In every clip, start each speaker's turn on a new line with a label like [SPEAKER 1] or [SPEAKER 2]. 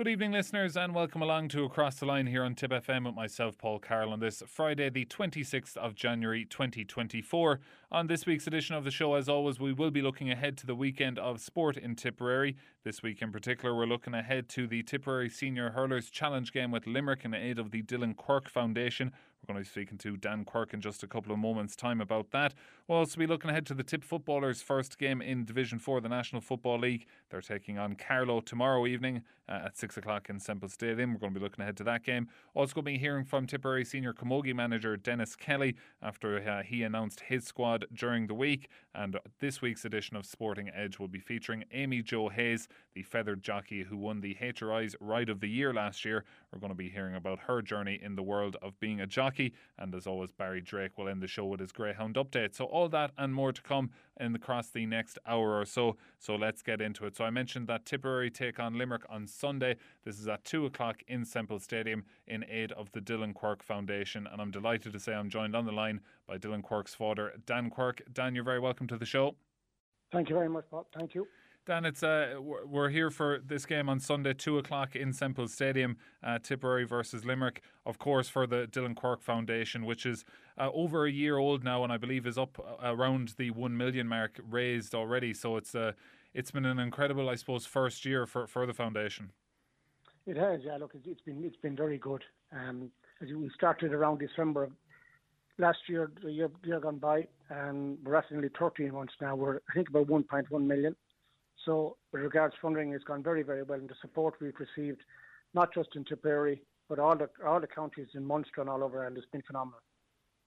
[SPEAKER 1] Good evening, listeners, and welcome along to Across the Line here on Tip FM with myself, Paul Carroll, on this Friday, the 26th of January 2024. On this week's edition of the show, as always, we will be looking ahead to the weekend of sport in Tipperary. This week in particular, we're looking ahead to the Tipperary Senior Hurlers Challenge game with Limerick in aid of the Dillon Quirke Foundation. We're going to be speaking to Dan Quirke in just a couple of moments' time about that. We'll also be looking ahead to the Tip footballers' first game in Division 4, of the National Football League. They're taking on Carlow tomorrow evening uh, at 6 o'clock in Semple Stadium. We're going to be looking ahead to that game. Also, going to be hearing from Tipperary senior Camogie manager Denis Kelly after uh, he announced his squad during the week. And this week's edition of Sporting Edge will be featuring Amy Jo Hayes, the Fethard jockey who won the HRI's Ride of the Year last year. We're going to be hearing about her journey in the world of being a jockey. And as always, Barry Drake will end the show with his Greyhound update. So, all that and more to come in across the next hour or so. So, let's get into it. So, I mentioned that Tipperary take on Limerick on Sunday. This is at 2 o'clock in Semple Stadium in aid of the Dillon Quirke Foundation. And I'm delighted to say I'm joined on the line by Dillon Quirke's father, Dan Quirke. Dan, you're very welcome to the show.
[SPEAKER 2] Thank you very much, Bob. Thank you.
[SPEAKER 1] Dan, it's uh, we're here for this game on Sunday, two o'clock in Semple Stadium, uh, Tipperary versus Limerick. Of course, for the Dillon Quirke Foundation, which is uh, over a year old now, and I believe is up uh, around the one million mark raised already. So it's uh, it's been an incredible, I suppose, first year for, for the foundation.
[SPEAKER 2] It has, yeah. Look, it's been it's been very good. Um, we started around December last year, the year, year gone by, and we're at nearly 13 months now. We're I think about 1.1 million. So, with regards to funding, it's gone very, very well, and the support we've received, not just in Tipperary, but all the all the counties in Munster and all over, and it's been phenomenal.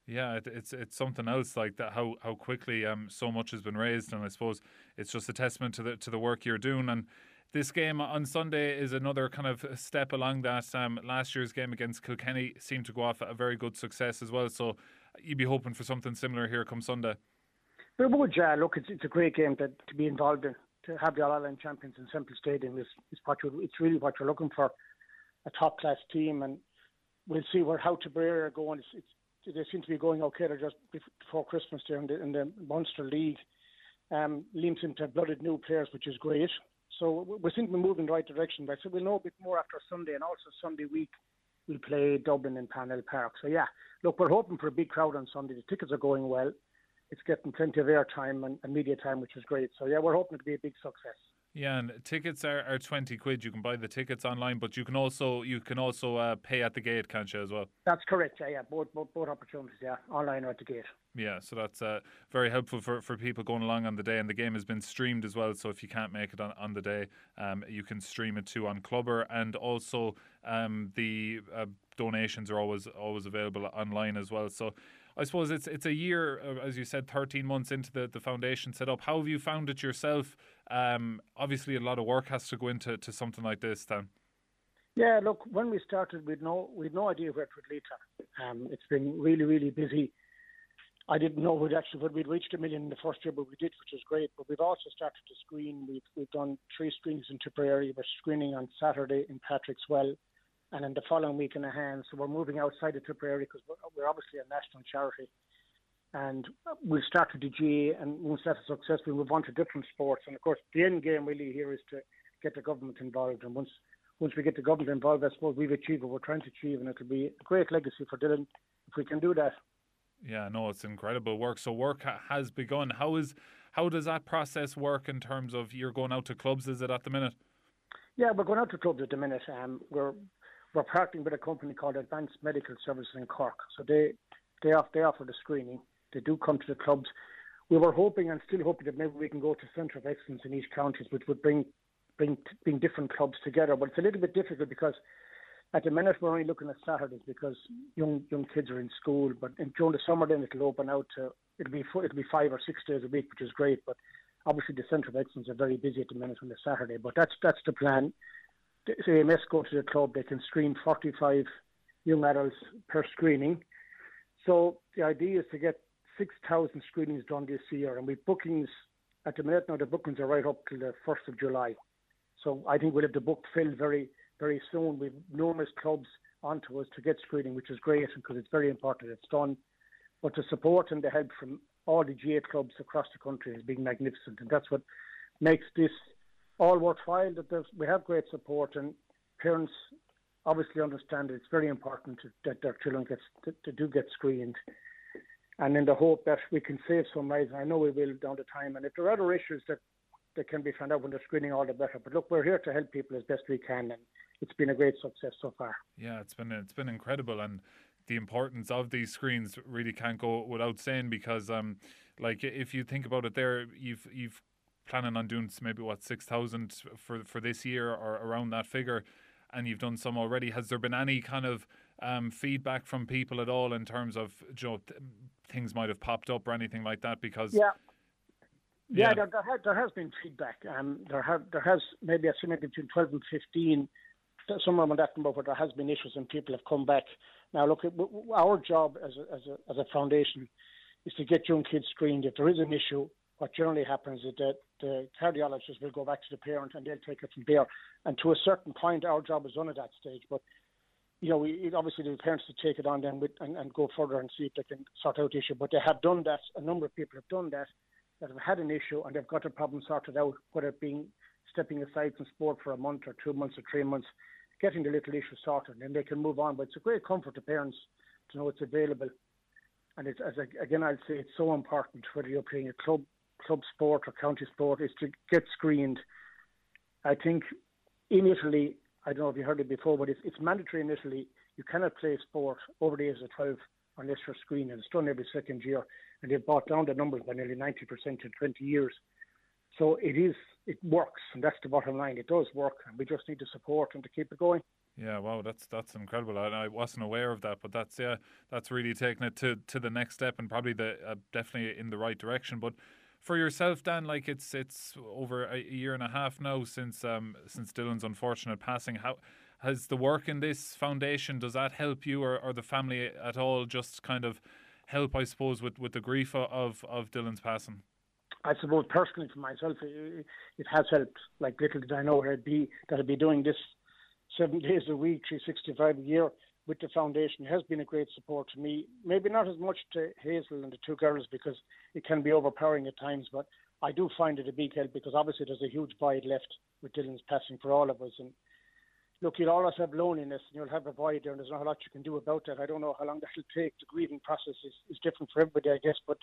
[SPEAKER 1] Yeah, it, it's it's something else like that. How how quickly um so much has been raised, and I suppose it's just a testament to the to the work you're doing. And this game on Sunday is another kind of step along that. Um, last year's game against Kilkenny seemed to go off a very good success as well. So you'd be hoping for something similar here come Sunday.
[SPEAKER 2] We would, yeah. Look, it's it's a great game to, to be involved in to have the All Ireland champions in Semple Stadium is, is what you it's really what you're looking for, a top class team, and we'll see where how Tipperary are going. It's, it's, they seem to be going okay. They're just before Christmas there in the, in the League. Um, Liam seem to have blooded new players, which is great. So we seem to be moving in the right direction. But so we'll know a bit more after Sunday, and also Sunday week we'll play Dublin in Parnell Park. So yeah, look, we're hoping for a big crowd on Sunday. The tickets are going well it's getting plenty of airtime and, and media time, which is great. So yeah, we're hoping to be a big success.
[SPEAKER 1] Yeah, and tickets are, are twenty quid. You can buy the tickets online, but you can also you can also uh, pay at the gate, can't you, as well?
[SPEAKER 2] That's correct. Yeah, yeah, both both, both opportunities. Yeah, online or at the gate.
[SPEAKER 1] Yeah, so that's uh, very helpful for, for people going along on the day, and the game has been streamed as well. So if you can't make it on, on the day, um, you can stream it too on Clubber, and also um, the uh, donations are always always available online as well. So I suppose it's it's a year, uh, as you said, thirteen months into the, the foundation set up. How have you found it yourself? Um, obviously, a lot of work has to go into to something like this, then.
[SPEAKER 2] Yeah, look, when we started, we'd no we'd no idea where it would lead to. Um, it's been really, really busy. I didn't know we'd actually we'd reached a million in the first year, but we did, which was great. But we've also started to screen. We've we've done three screenings in Tipperary. We're screening on Saturday in Patrickswell and in the following week in a hand. So we're moving outside of Tipperary because we're, we're, obviously a national charity. And we'll start with the GAA, and once that's a success, we'll move on to different sports. And of course, the end game really here is to get the government involved. And once once we get the government involved, I suppose we've achieved what we're trying to achieve, and it'll be a great legacy for Dillon if we can do that.
[SPEAKER 1] Yeah, no, it's incredible work. So work ha- has begun. How is how does that process work in terms of you're going out to clubs? Is it at the minute?
[SPEAKER 2] Yeah, we're going out to clubs at the minute. Um, we're we're partnering with a company called Advanced Medical Services in Cork. So they they off they offer the screening. They do come to the clubs. We were hoping and still hoping that maybe we can go to centre of excellence in each county, which would bring bring bring different clubs together. But it's a little bit difficult because at the minute we're only looking at Saturdays because young young kids are in school. But in, during the summer, then it'll open out to it'll be it'll be five or six days a week, which is great. But obviously the centre of excellence are very busy at the minute on the Saturday. But that's that's the plan say AMS go to the club, they can screen 45 young adults per screening. So the idea is to get 6,000 screenings done this year, and we bookings at the minute now. The bookings are right up to the 1st of July. So I think we'll have the book filled very, very soon. We've numerous clubs onto us to get screening, which is great because it's very important it's done. But the support and the help from all the GAA clubs across the country has been magnificent, and that's what makes this all worthwhile. That we have great support, and parents obviously understand it's very important that their children gets to, to, do get screened, and in the hope that we can save some lives. I know we will down the time, and if there are other issues that that can be found out when they're screening, all the better. But look, we're here to help people as best we can, and it's been a great success so far.
[SPEAKER 1] Yeah, it's been it's been incredible, and the importance of these screens really can't go without saying because, um, like if you think about it, there you've you've planning on doing maybe what six thousand for for this year or around that figure, and you've done some already. Has there been any kind of um, feedback from people at all in terms of you know, th- things might have popped up or anything like that? Because
[SPEAKER 2] yeah. Yeah, yeah. There, there, has, there has been feedback. Um, there have there has maybe a between twelve and fifteen, somewhere around that number, where there has been issues and people have come back. Now, look, our job as a, as a, as a foundation is to get young kids screened. If there is an issue, what generally happens is that the cardiologist will go back to the parent and they'll take it from there. And to a certain point, our job is done at that stage. But you know, we, obviously the parents to take it on then with, and, and go further and see if they can sort out the issue. But they have done that. A number of people have done that that have had an issue and they've got a problem sorted out, whether it being stepping aside from sport for a month or two months or three months, getting the little issue sorted, and they can move on. But it's a great comfort to parents to know it's available. And it's, as I, again, I'd say it's so important whether you're playing a club club sport or county sport is to get screened. I think in Italy, I don't know if you heard it before, but it's, it's mandatory in Italy. You cannot play sport over the age of 12 unless you're screened, and it's done every second year. And they've brought down the numbers by nearly 90% in 20 years. So it is, it works, and that's the bottom line. It does work, and we just need to support and to keep it going.
[SPEAKER 1] Yeah, wow, that's that's incredible. I, I wasn't aware of that, but that's yeah, that's really taking it to, to the next step and probably the uh, definitely in the right direction. But for yourself, Dan, like it's it's over a year and a half now since um since Dillon's unfortunate passing. How has the work in this foundation does that help you or, or the family at all? Just kind of help, I suppose, with, with the grief of of Dillon's passing.
[SPEAKER 2] I suppose personally for myself, it, it has helped. Like little did I know I'd be that I'd be doing this seven days a week, three sixty five a year with the foundation it has been a great support to me. Maybe not as much to Hazel and the two girls because it can be overpowering at times, but I do find it a big help because obviously there's a huge void left with Dillon's passing for all of us. And look, you'll always have loneliness and you'll have a void there, and there's not a lot you can do about that. I don't know how long that'll take. The grieving process is, is different for everybody, I guess, but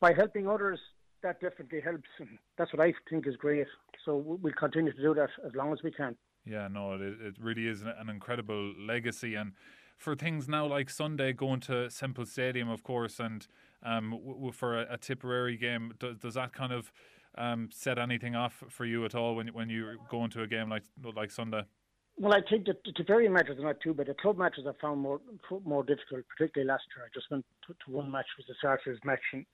[SPEAKER 2] by helping others, that definitely helps, and that's what I think is great. So we'll continue to do that as long as we can.
[SPEAKER 1] Yeah, no, it, it really is an incredible legacy. And for things now like Sunday going to Semple Stadium, of course, and um, w- w- for a, a, Tipperary game, does, does that kind of um, set anything off for you at all when when you go into a game like like Sunday?
[SPEAKER 2] Well, I think that the Tipperary matches are not too bad. The club matches I found more more difficult, particularly last year. I just went to, to one match, was the Sarters match, and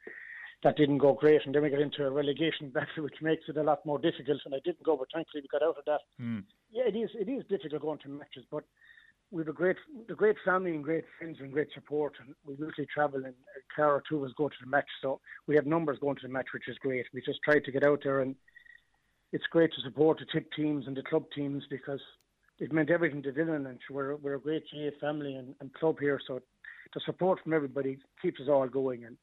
[SPEAKER 2] that didn't go great, and then we got into a relegation battle, which makes it a lot more difficult. And I didn't go, but thankfully we got out of that. Mm. Yeah, it is it is difficult going to matches, but we have a great a great family and great friends and great support, and we usually travel in a car or two of us go to the match, so we have numbers going to the match, which is great. We just try to get out there, and it's great to support the tip teams and the club teams because it meant everything to Dillon, and we're we're a great GAA family and, and club here, so the support from everybody keeps us all going and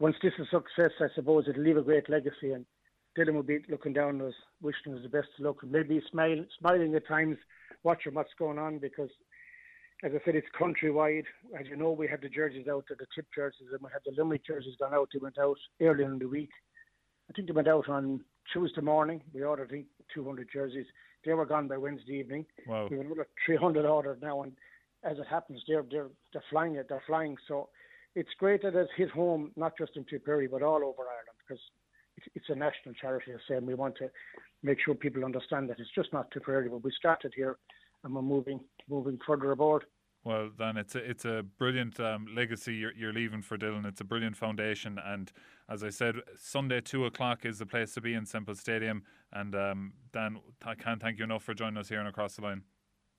[SPEAKER 2] once this is a success, I suppose it'll leave a great legacy, and Dillon will be looking down us, wishing us the best of luck, and maybe smiling, smiling at times, watching what's going on because. As I said, it's countrywide. As you know, we had the jerseys out, the tip jerseys, and we had the Limerick jerseys gone out. They went out earlier in the week. I think they went out on Tuesday morning. We ordered, I think, 200 jerseys. They were gone by Wednesday evening.
[SPEAKER 1] Wow.
[SPEAKER 2] We have another 300 ordered now, and as it happens, they're they're they're flying it. They're flying. So it's great that it's hit home, not just in Tipperary, but all over Ireland, because it's a national charity, I say, and we want to make sure people understand that it's just not Tipperary, but we started here and we're moving moving further aboard.
[SPEAKER 1] Well, then it's a it's a brilliant um, legacy you're, you're leaving for Dillon. It's a brilliant foundation, and as I said, Sunday two o'clock is the place to be in Semple Stadium. And um, Dan, I can't thank you enough for joining us here and across the line.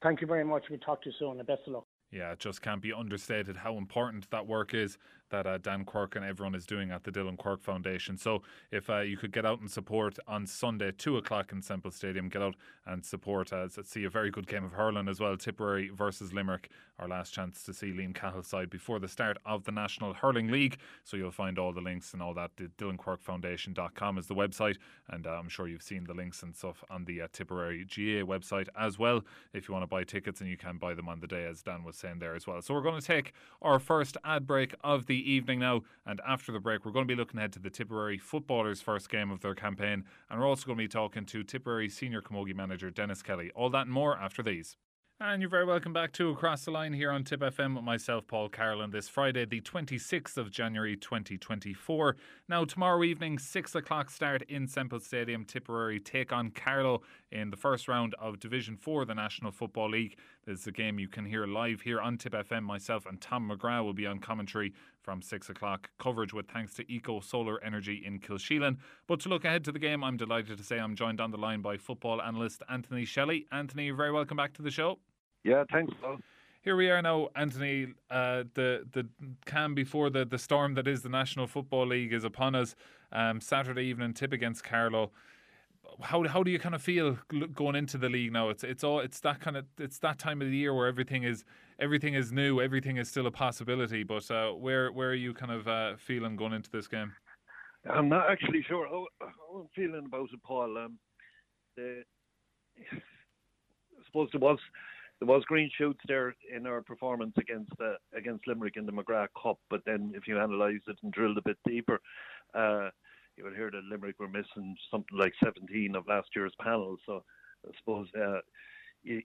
[SPEAKER 2] Thank you very much. We'll talk to you soon. And best of luck.
[SPEAKER 1] Yeah, it just can't be understated how important that work is that uh, Dan Quirke and everyone is doing at the Dillon Quirke Foundation. So if uh, you could get out and support on Sunday, two o'clock in Semple Stadium, get out and support. Uh, see a very good game of hurling as well. Tipperary versus Limerick. Our last chance to see Liam Cahill side before the start of the National Hurling League. So you'll find all the links and all that. DillonQuirkeFoundation.com is the website, and uh, I'm sure you've seen the links and stuff on the uh, Tipperary GA website as well. If you want to buy tickets, and you can buy them on the day, as Dan was saying there as well. So we're going to take our first ad break of the evening now, and after the break, we're going to be looking ahead to the Tipperary footballers' first game of their campaign, and we're also going to be talking to Tipperary senior camogie manager Denis Kelly. All that and more after these. And you're very welcome back to Across the Line here on Tip FM with myself, Paul Carroll, on this Friday, the 26th of January 2024. Now, tomorrow evening, 6 o'clock start in Semple Stadium, Tipperary take on Carlow in the first round of Division 4 the National Football League. This is a game you can hear live here on Tip FM. Myself and Tom McGrath will be on commentary from 6 o'clock. Coverage with thanks to Eco Solar Energy in Kilsheelan. But to look ahead to the game, I'm delighted to say I'm joined on the line by football analyst Anthony Shelly. Anthony, you're very welcome back to the show.
[SPEAKER 3] Yeah, thanks, Paul.
[SPEAKER 1] Here we are now, Anthony. Uh, the the calm before the, the storm that is the National Football League is upon us. Um, Saturday evening tip against Carlow. How how do you kind of feel going into the league now? It's it's all it's that kind of it's that time of the year where everything is everything is new, everything is still a possibility. But uh, where where are you kind of uh, feeling going into this game?
[SPEAKER 3] I'm not actually sure how, how I'm feeling about it, Paul. Um, the, I suppose there was there was green shoots there in our performance against uh, against Limerick in the McGrath Cup, but then if you analyse it and drilled a bit deeper, uh, you would hear that Limerick were missing something like 17 of last year's panel. So I suppose uh, you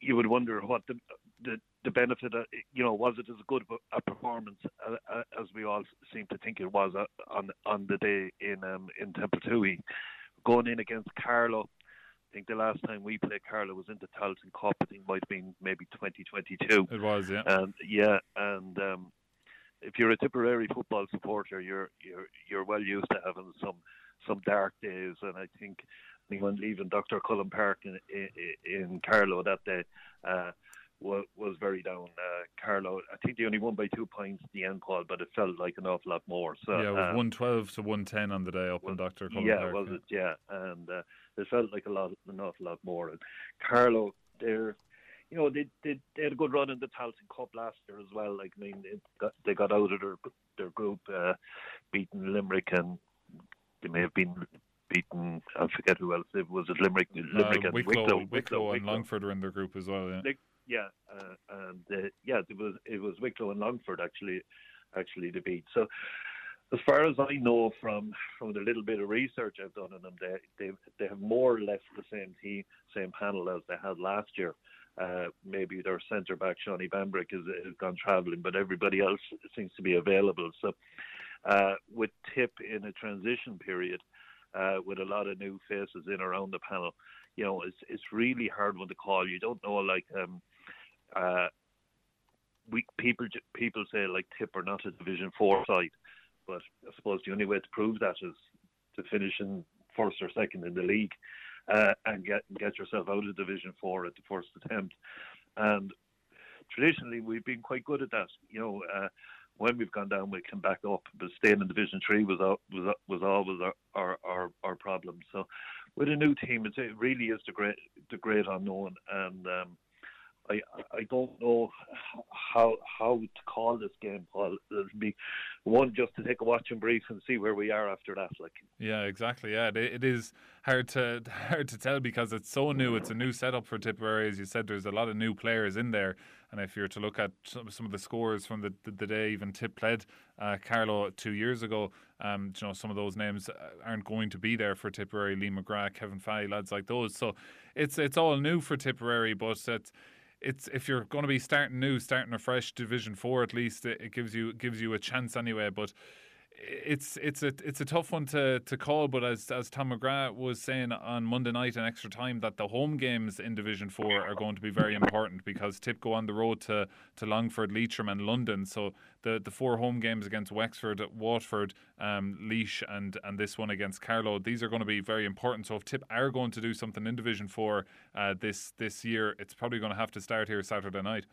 [SPEAKER 3] you would wonder what the the, the benefit, of, you know, was it as good a performance uh, uh, as we all seem to think it was uh, on on the day in um, in Templetuohy, going in against Carlow I think the last time we played Carlow was in the Tailteann Cup. I think might have been maybe 2022.
[SPEAKER 1] It was, yeah.
[SPEAKER 3] And yeah, and um, if you're a Tipperary football supporter, you're you're you're well used to having some some dark days. And I think anyone leaving Dr. Cullen Park in in, in Carlow that day. Uh, was, was very down. Uh, Carlow, I think they only won by two points at the end, Paul, but it felt like an awful lot more. So
[SPEAKER 1] yeah, it was um, one twelve to one ten on the day up well, in Doctor.
[SPEAKER 3] Yeah, Park, was yeah. it? Yeah, and uh, it felt like a lot, an awful lot more. And Carlow, they're, you know, they, they they had a good run in the Tailteann Cup last year as well. Like I mean, got, they got out of their their group, uh, beating Limerick, and they may have been beaten. I forget who else it was. It Limerick, Limerick
[SPEAKER 1] uh, and
[SPEAKER 3] Wicklow,
[SPEAKER 1] Wicklow, Wicklow, and Longford are in their group as well. Yeah,
[SPEAKER 3] they, yeah, uh, and uh, yeah, it was it was Wicklow and Longford actually actually to beat. So as far as I know from from the little bit of research I've done on them, they they they have more or less the same team, same panel as they had last year. Uh, maybe their centre back Shawnee Bambrick has, has gone travelling, but everybody else seems to be available. So uh, with Tip in a transition period, uh, with a lot of new faces in around the panel, you know, it's it's really hard one to call. You don't know like um, uh, we people people say like Tip are not a Division Four side, but I suppose the only way to prove that is to finish in first or second in the league uh, and get get yourself out of Division Four at the first attempt. And traditionally, we've been quite good at that. You know, uh, when we've gone down, we come back up. But staying in Division Three was was was always our our our, our problem. So with a new team, it really is the great the great unknown, and um, I I don't know how how to call this game, Paul. It'll be one just to take a watching brief and see where we are after that. Like
[SPEAKER 1] yeah, exactly. Yeah, it, it is hard to hard to tell because it's so new. It's a new setup for Tipperary, as you said. There's a lot of new players in there, and if you're to look at some, some of the scores from the, the, the day even Tip played uh, Carlow two years ago, um, you know some of those names aren't going to be there for Tipperary. Lee McGrath, Kevin Fay, lads like those. So it's it's all new for Tipperary, but it's it's if you're going to be starting new, starting a fresh Division Four, at least it, it gives you gives you a chance anyway. But it's it's a it's a tough one to, to call, but as as Tom McGrath was saying on Monday night in extra time, that the home games in Division Four are going to be very important because Tip go on the road to, to Longford, Leitrim, and London. So the, the four home games against Wexford, Waterford, um, Laois, and and this one against Carlow, these are going to be very important. So if Tip are going to do something in Division Four uh, this this year, it's probably going to have to start here Saturday night.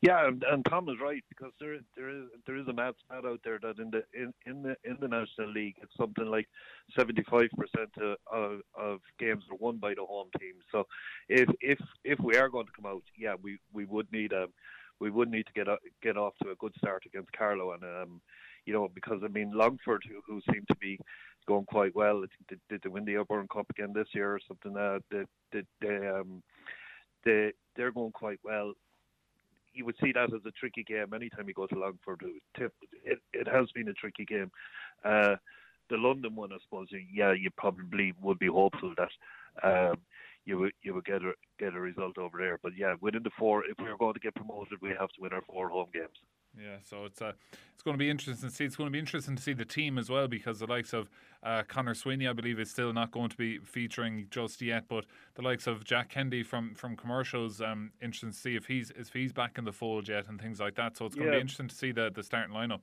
[SPEAKER 3] Yeah, and, Tom is right because there there is there is a mad stat out there that in the in, in the in the National League it's something like seventy five percent of of games are won by the home team. So if if if we are going to come out, yeah, we we would need a we would need to get a, get off to a good start against Carlow and um you know because I mean Longford who, who seem to be going quite well. I think they, did they win the O'Byrne Cup again this year or something? Uh, they, they, they um they they're going quite well you would see that as a tricky game anytime you go to Longford. It, it, it has been a tricky game. Uh, the London one, I suppose, yeah, you probably would be hopeful that um, you would you would get a get a result over there. But yeah, within the four, if we are going to get promoted, we have to win our four home games.
[SPEAKER 1] Yeah, so it's uh, it's going to be interesting to see. It's going to be interesting to see the team as well because the likes of uh, Conor Sweeney, I believe, is still not going to be featuring just yet. But the likes of Jack Kennedy from from commercials, um, interesting to see if he's if he's back in the fold yet and things like that. So it's going yeah. to be interesting to see the the starting lineup.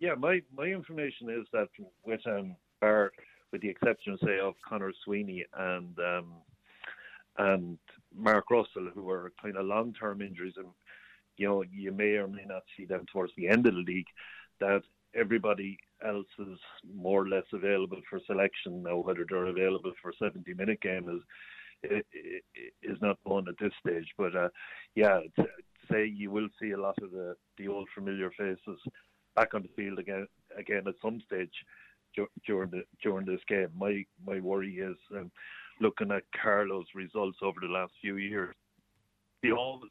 [SPEAKER 3] Yeah, my my information is that with um Bar, with the exception, say, of Conor Sweeney and um and Mark Russell, who are kind of long term injuries and you know, you may or may not see them towards the end of the league, that everybody else is more or less available for selection now. Whether they're available for 70 minute game is is not known at this stage. But uh, yeah, say you will see a lot of the the old familiar faces back on the field again again at some stage during the during this game. My my worry is um, looking at Carlow's results over the last few years. They always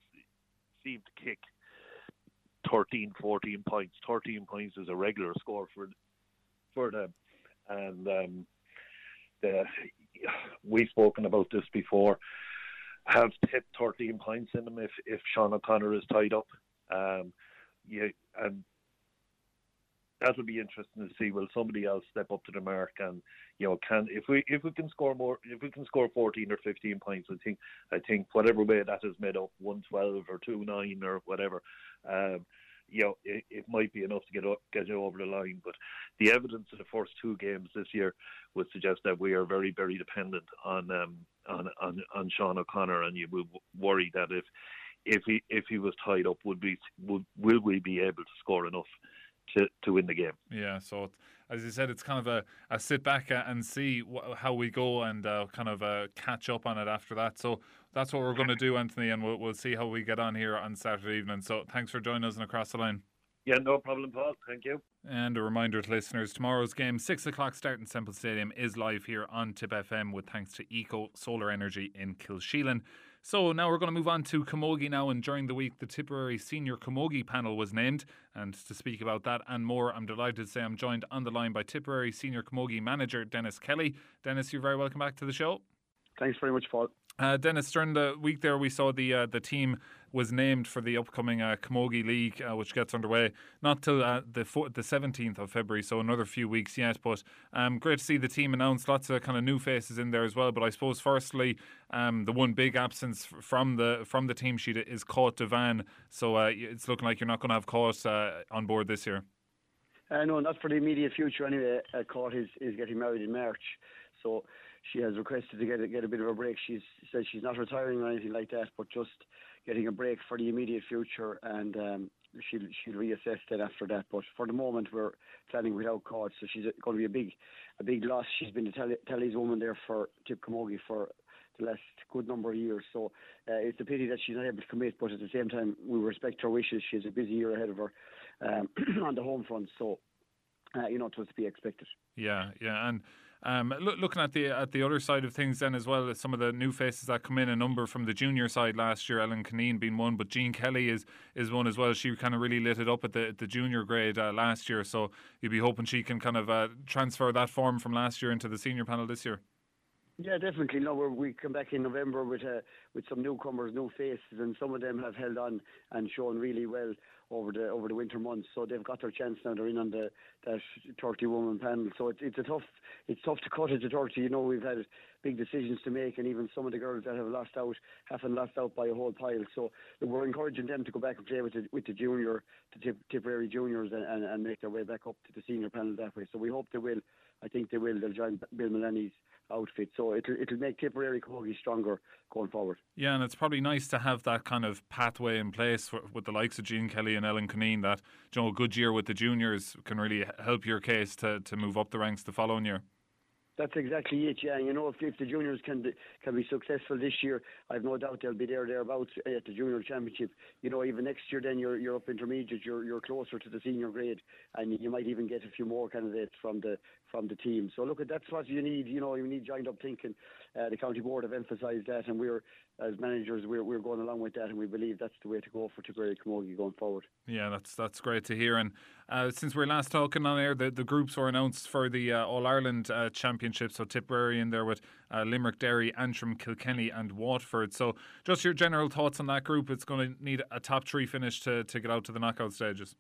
[SPEAKER 3] to kick 13, 14 points. 13 points is a regular score for for them. And um, the, we've spoken about this before. Have tipped 13 points in them if if Sean O'Connor is tied up. Um, yeah, and that will be interesting to see. Will somebody else step up to the mark and you know can if we if we can score more if we can score 14 or 15 points, I think I think whatever way that is made up, 112 or two nine or whatever. Um, you know, it, it, might be enough to get up, get you over the line. But the evidence of the first two games this year would suggest that we are very, very dependent on um, on, on on Sean O'Connor, and you would worry that if if he if he was tied up, would be would will we be able to score enough to, to win the game.
[SPEAKER 1] Yeah, so as you said, it's kind of a, a sit back and see wh- how we go and uh, kind of uh, catch up on it after that. So that's what we're going to do, Anthony, and we'll, we'll see how we get on here on Saturday evening. So thanks for joining us and across the line.
[SPEAKER 3] Yeah, no problem, Paul. Thank you.
[SPEAKER 1] And a reminder to listeners tomorrow's game, 6 o'clock start in Semple Stadium, is live here on Tip FM with thanks to Eco Solar Energy in Kilsheelan. So now we're going to move on to Camogie now. And during the week, the Tipperary Senior Camogie panel was named. And to speak about that and more, I'm delighted to say I'm joined on the line by Tipperary Senior Camogie manager Denis Kelly. Denis, you're very welcome back to the show.
[SPEAKER 4] Thanks very much, Paul.
[SPEAKER 1] Uh, Denis, during the week there, we saw the uh, the team was named for the upcoming uh, Camogie League, uh, which gets underway not till uh, the the seventeenth of February, so another few weeks yet. But um, great to see the team announced. Lots of kind of new faces in there as well. But I suppose, firstly, um, the one big absence from the from the team sheet is Cáit Devane. So uh, it's looking like you're not going to have Cáit uh, on board this year.
[SPEAKER 4] No, not for the immediate future. Anyway, uh, Cáit is is getting married in March, so she has requested to get a, get a bit of a break. She's said she's not retiring or anything like that, but just getting a break for the immediate future, and um, she'll she'll reassess that after that. But for the moment, we're planning without Cáit, so she's going to be a big a big loss. She's been the Telly's woman there for Tip Camogie for the last good number of years. So uh, it's a pity that she's not able to commit, but at the same time, we respect her wishes. She has a busy year ahead of her um, on the home front, so uh, you know it was to be expected.
[SPEAKER 1] Yeah, yeah, and um, look, looking at the at the other side of things, then as well, as some of the new faces that come in, a number from the junior side last year, Ellen Caneen being one, but Jean Kelly is is one as well. She kind of really lit it up at the the junior grade uh, last year, so you'd be hoping she can kind of uh, transfer that form from last year into the senior panel this year.
[SPEAKER 4] Yeah, definitely. No, we come back in November with uh, with some newcomers, new faces, and some of them have held on and shown really well over the over the winter months. So they've got their chance now. They're in on the that 30 woman panel. So it's it's a tough it's tough to cut it to 30. You know we've had big decisions to make, and even some of the girls that have lost out haven't lost out by a whole pile. So we're encouraging them to go back and play with the with the junior, the tip, Tipperary juniors, and, and, and make their way back up to the senior panel that way. So we hope they will. I think they will. They'll join Bill Mullaney's outfit. So it'll it'll make Tipperary Camogie stronger going forward.
[SPEAKER 1] Yeah, and it's probably nice to have that kind of pathway in place for, with the likes of Jean Kelly and Ellen Cunneen that you know a good year with the juniors can really help your case to, to move up the ranks the following year.
[SPEAKER 4] That's exactly it, yeah. You know, if, if the juniors can can be successful this year, I've no doubt they'll be there thereabouts at the junior championship. You know, even next year, then you're you're up intermediate, you're you're closer to the senior grade, and you might even get a few more candidates from the from the team. So look, that's what you need. You know, you need joined up thinking. Uh, the county board have emphasised that, and we're as managers we're we're going along with that, and we believe that's the way to go for Tipperary Camogie going forward.
[SPEAKER 1] Yeah, that's that's great to hear. And uh, since we are last talking on air, the, the groups were announced for the uh, All Ireland uh, Championship. So Tipperary in there with uh, Limerick, Derry, Antrim, Kilkenny, and Waterford. So just your general thoughts on that group. It's going to need a top three finish to to get out to the knockout stages.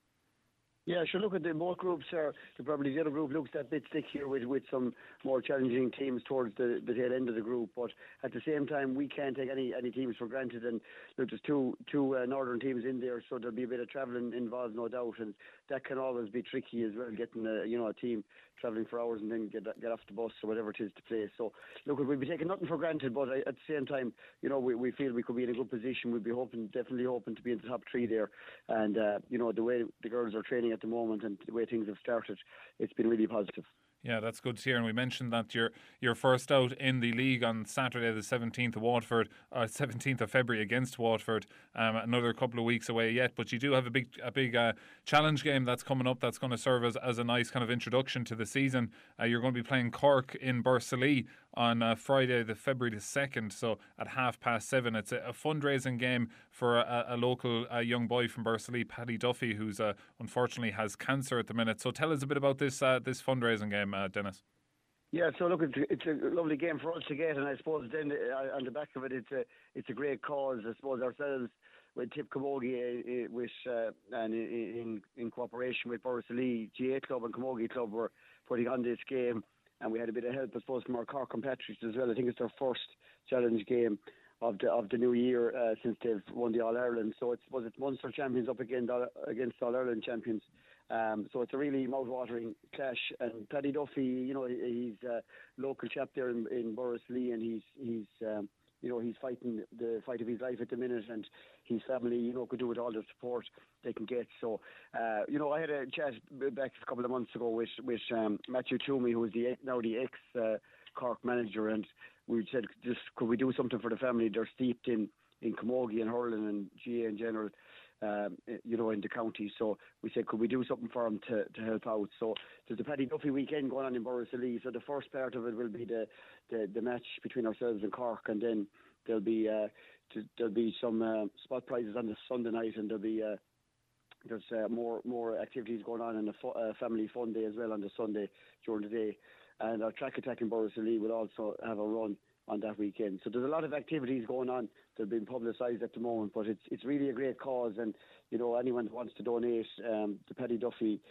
[SPEAKER 4] Yeah, sure. Look at the both groups are the, probably the other group looks a bit thick here with, with some more challenging teams towards the, the tail end of the group. But at the same time, we can't take any, any teams for granted. And look, there's two two uh, northern teams in there, so there'll be a bit of travelling involved, no doubt. And that can always be tricky as well, getting a you know a team travelling for hours and then get get off the bus or whatever it is to play. So look, we'll be taking nothing for granted, but at the same time, you know, we, we feel we could be in a good position. We'd be hoping, definitely hoping to be in the top three there. And uh, you know, the way the girls are training at the moment and the way things have started, it's been really positive.
[SPEAKER 1] Yeah, that's good to hear. And we mentioned that you're you're first out in the league on Saturday, the seventeenth of Waterford, uh, seventeenth of February against Waterford. Um, another couple of weeks away yet, but you do have a big a big uh, challenge game that's coming up. That's going to serve as, as a nice kind of introduction to the season. Uh, you're going to be playing Cork in Borrisoleigh on uh, Friday, the February the second. So at half past seven, it's a, a fundraising game for a, a local uh, young boy from Borrisoleigh, Paddy Duffy, who's unfortunately has cancer at the minute. So tell us a bit about this this fundraising game, uh, Denis.
[SPEAKER 4] Yeah, so look, it's it's a lovely game for us to get, and I suppose then uh, on the back of it, it's a it's a great cause. I suppose ourselves with Tip Camogie, uh, with uh, and in in cooperation with Borrisoleigh GA Club and Camogie Club, were putting on this game and we had a bit of help, I suppose, from our Cork compatriots as well. I think it's their first challenge game of the of the new year uh, since they've won the All Ireland. So it's was it Munster champions up against against All Ireland champions. Um, so it's a really mouth-watering clash. And Paddy Duffy, you know, he's a local chap there in, in Borrisoleigh, and he's he's um, you know, he's fighting the fight of his life at the minute, and his family, you know, could do with all the support they can get. So, uh, you know, I had a chat back a couple of months ago with with um, Matthew Twomey, who is the now the ex uh, Cork manager, and we said, just could we do something for the family? They're steeped in in camogie and hurling and GA in general um, you know, in the county. So we said, could we do something for him to, to help out? So there's a Paddy Duffy weekend going on in Borrisoleigh. So the first part of it will be the, the, the match between ourselves and Cork, and then there'll be uh, to, there'll be some uh, spot prizes on the Sunday night, and there'll be uh, there's uh, more more activities going on in the fu- uh, family fun day as well on the Sunday during the day. And our track attack in Borrisoleigh will also have a run on that weekend. So there's a lot of activities going on that are being publicised at the moment, but it's it's really a great cause. And you know anyone that wants to donate, um, the Paddy Duffy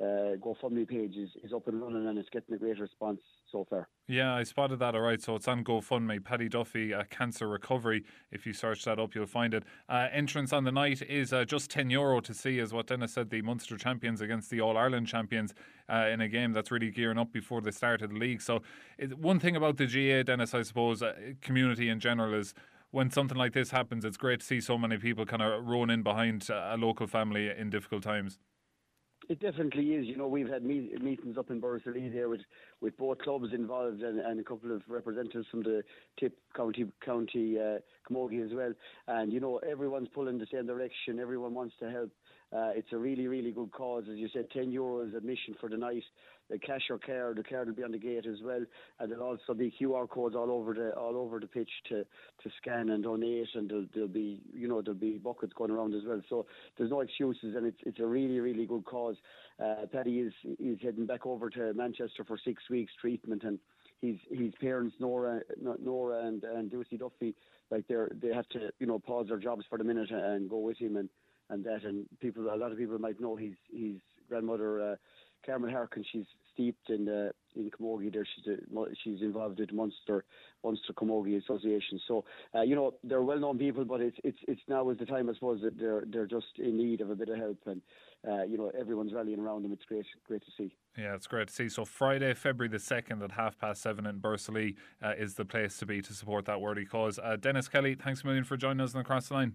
[SPEAKER 4] uh, GoFundMe page is, is up and running and it's getting a great response so far.
[SPEAKER 1] Yeah, I spotted that. All right, so it's on GoFundMe. Paddy Duffy uh, Cancer Recovery. If you search that up, you'll find it. Uh, entrance on the night is uh, just ten euro to see, as what Denis said, the Munster champions against the All Ireland champions uh, in a game that's really gearing up before the start of the league. So, it, one thing about the GA, Denis, I suppose, uh, community in general is when something like this happens, it's great to see so many people kind of rowing in behind a local family in difficult times.
[SPEAKER 4] It definitely is. You know, we've had meet, meetings up in Borrisoleigh there with, with both clubs involved and, and a couple of representatives from the Tip County County uh, Camogie as well. And you know, everyone's pulling the same direction. Everyone wants to help. Uh, it's a really, really good cause. As you said, 10 euros admission for the night. The cash or card, the card will be on the gate as well. And there'll also be QR codes all over the all over the pitch to, to scan and donate. And there'll, there'll be, you know, there'll be buckets going around as well. So there's no excuses, and it's it's a really, really good cause. Uh, Paddy is is heading back over to Manchester for six weeks treatment, and his his parents Nora Nora and and Lucy Duffy like they're they have to you know pause their jobs for the minute and go with him and and that. And people, a lot of people might know his his grandmother, uh, Carmen Harkin. She's steeped in the in Camogie. There, she's she's involved with Munster Munster Camogie Association. So uh, you know they're well known people, but it's it's it's now is the time I suppose that they're they're just in need of a bit of help, and uh, you know everyone's rallying around them. It's great great to see.
[SPEAKER 1] Yeah, it's great to see. So Friday, February the second at half past seven in Borrisoleigh uh, is the place to be to support that worthy cause. Uh, Denis Kelly, thanks a million for joining us on Across the Line.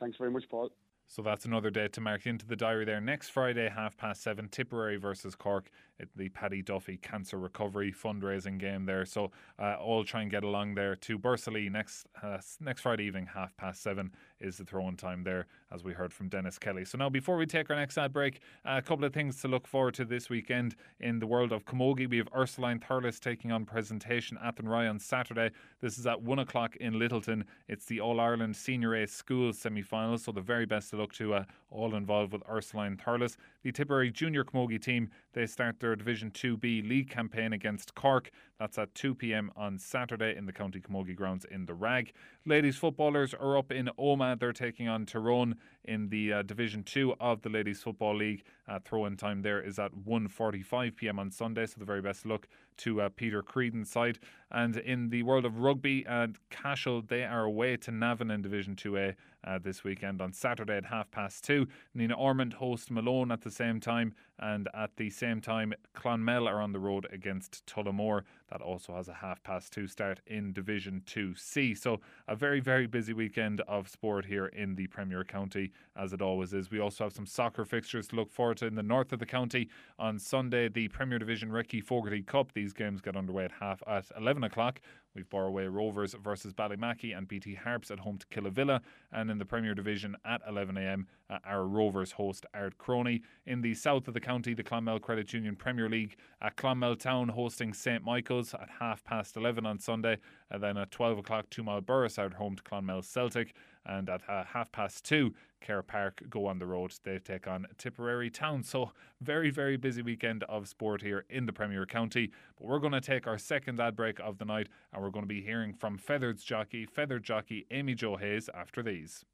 [SPEAKER 4] Thanks very much, Paul.
[SPEAKER 1] So that's another day to mark into the diary there. Next Friday, half past seven, Tipperary versus Cork the Paddy Duffy Cancer Recovery fundraising game there. So uh, all try and get along there to Borrisoleigh next uh, next Friday evening, half past seven is the throw-in time there, as we heard from Denis Kelly. So now, before we take our next ad break, a couple of things to look forward to this weekend in the world of camogie. We have Ursuline Thurles taking on presentation Athenry on Saturday. This is at one o'clock in Littleton. It's the All Ireland Senior A Schools semi-final, so the very best to look to. Uh, all involved with Ursuline Thurles. The Tipperary Junior Camogie team they start their Division 2B league campaign against Cork. That's at 2 pm on Saturday in the County Camogie grounds in the Rag. Ladies footballers are up in Omagh. They're taking on Tyrone in the uh, Division 2 of the Ladies Football League. Uh, throw-in time there is at 1.45 p.m. on Sunday, so the very best luck to uh, Peter Creedon's side. And in the world of rugby, uh, Cashel, they are away to Navan in Division 2A uh, this weekend on Saturday at half past two. Nenagh Ormond host Malone at the same time, and at the same time, Clonmel are on the road against Tullamore. That also has a half past two start in Division 2C. So, a very, very busy weekend of sport here in the Premier County, as it always is. We also have some soccer fixtures to look forward to in the north of the county. On Sunday, the Premier Division Ricky Fogarty Cup. These games get underway at half at 11 o'clock. We've Borroway Rovers versus Ballymackey and BT Harps at home to Killavilla. And in the Premier Division at 11am, uh, our Rovers host Ardcroney. In the south of the county, the Clonmel Credit Union Premier League at Clonmel Town hosting St Michael's at half past 11 on Sunday. And then at 12 o'clock, Two Mile Burris out home to Clonmel Celtic. And at uh, half past two, Kerr Park go on the road. They take on Tipperary Town. So, very, very busy weekend of sport here in the Premier County. But we're going to take our second ad break of the night and we're going to be hearing from Fethard's jockey, Fethard jockey Amy Jo Hayes after these.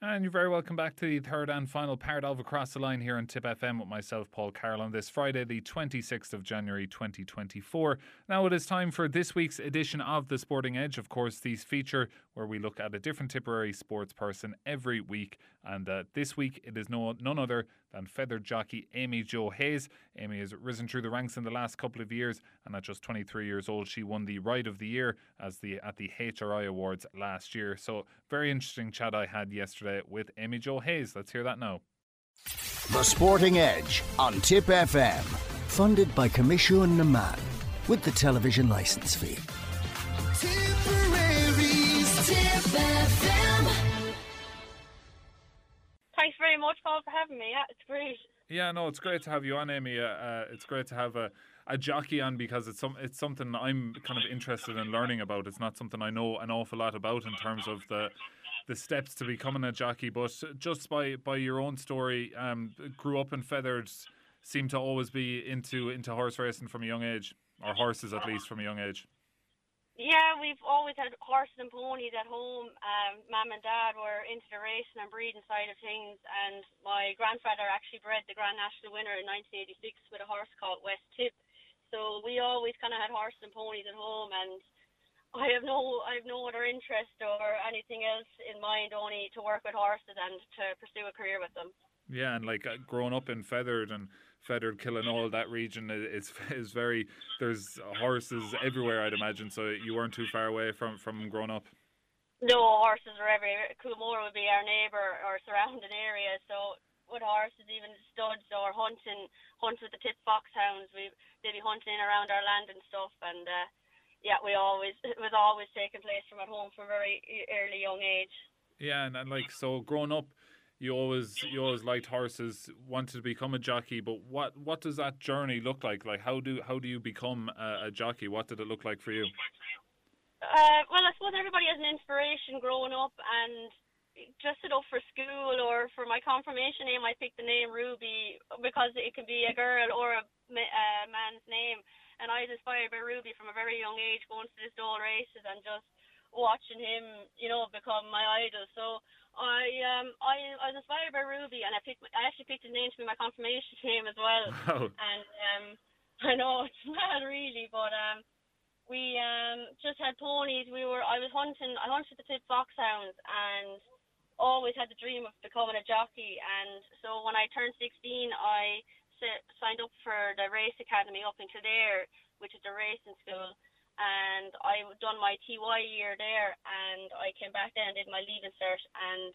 [SPEAKER 1] And you're very welcome back to the third and final part of Across the Line here on Tip FM with myself, Paul Carroll, on this Friday, the 26th of January 2024. Now it is time for this week's edition of The Sporting Edge. Of course, these feature where we look at a different Tipperary sports person every week. And uh, this week it is no none other than Fethard jockey Amy Jo Hayes. Amy has risen through the ranks in the last couple of years, and at just 23 years old, she won the Ride of the Year as the at the HRI Awards last year. So very interesting chat I had yesterday with Amy Jo Hayes. Let's hear that now.
[SPEAKER 5] The Sporting Edge on Tip FM, funded by Coimisiún na Meán with the television license fee.
[SPEAKER 6] Paul, for having me. Yeah, it's great.
[SPEAKER 1] Yeah, no, it's great to have you on, Amy. Uh, uh, it's great to have a, a jockey on because it's some it's something I'm kind of interested in learning about. It's not something I know an awful lot about in terms of the the steps to becoming a jockey. But just by by your own story, um, grew up in feathers, seem to always be into into horse racing from a young age, or horses at least from a young age.
[SPEAKER 6] Yeah, we've always had horses and ponies at home. Um, Mum and Dad were into the racing and breeding side of things, and my grandfather actually bred the Grand National winner in 1986 with a horse called West Tip. So we always kind of had horses and ponies at home, and I have no, I have no other interest or anything else in mind, only to work with horses and to pursue a career with them.
[SPEAKER 1] Yeah, and like uh, growing up in Fethard and Fethard all that region is is very there's horses everywhere I'd imagine. So you weren't too far away from from growing up?
[SPEAKER 6] No horses are everywhere. Coolmore would be our neighbour or surrounding area. So with horses even studs or hunting hunt with the tip foxhounds. We they'd be hunting around our land and stuff. And uh, yeah we always it was always taking place from at home from a very early young age.
[SPEAKER 1] Yeah and, and like so growing up you always you always liked horses, wanted to become a jockey. But what what does that journey look like? Like how do how do you become a, a jockey? What did it look like for you?
[SPEAKER 6] Uh, well, I suppose everybody has an inspiration growing up, and just up for school or for my confirmation name, I picked the name Ruby because it can be a girl or a, a man's name. And I was inspired by Ruby from a very young age, going to the Dole races and just watching him, you know, become my idol. So I um I, I was inspired by Ruby, and I picked I actually picked his name to be my confirmation name as well.
[SPEAKER 1] Oh.
[SPEAKER 6] And um I know it's mad, really, but um, we um just had ponies. We were I was hunting. I hunted the tip foxhounds and always had the dream of becoming a jockey. And so when I turned 16, I signed up for the race academy up in Kildare, which is a racing school. And I done my TY year there, and I came back then and did my leaving cert, and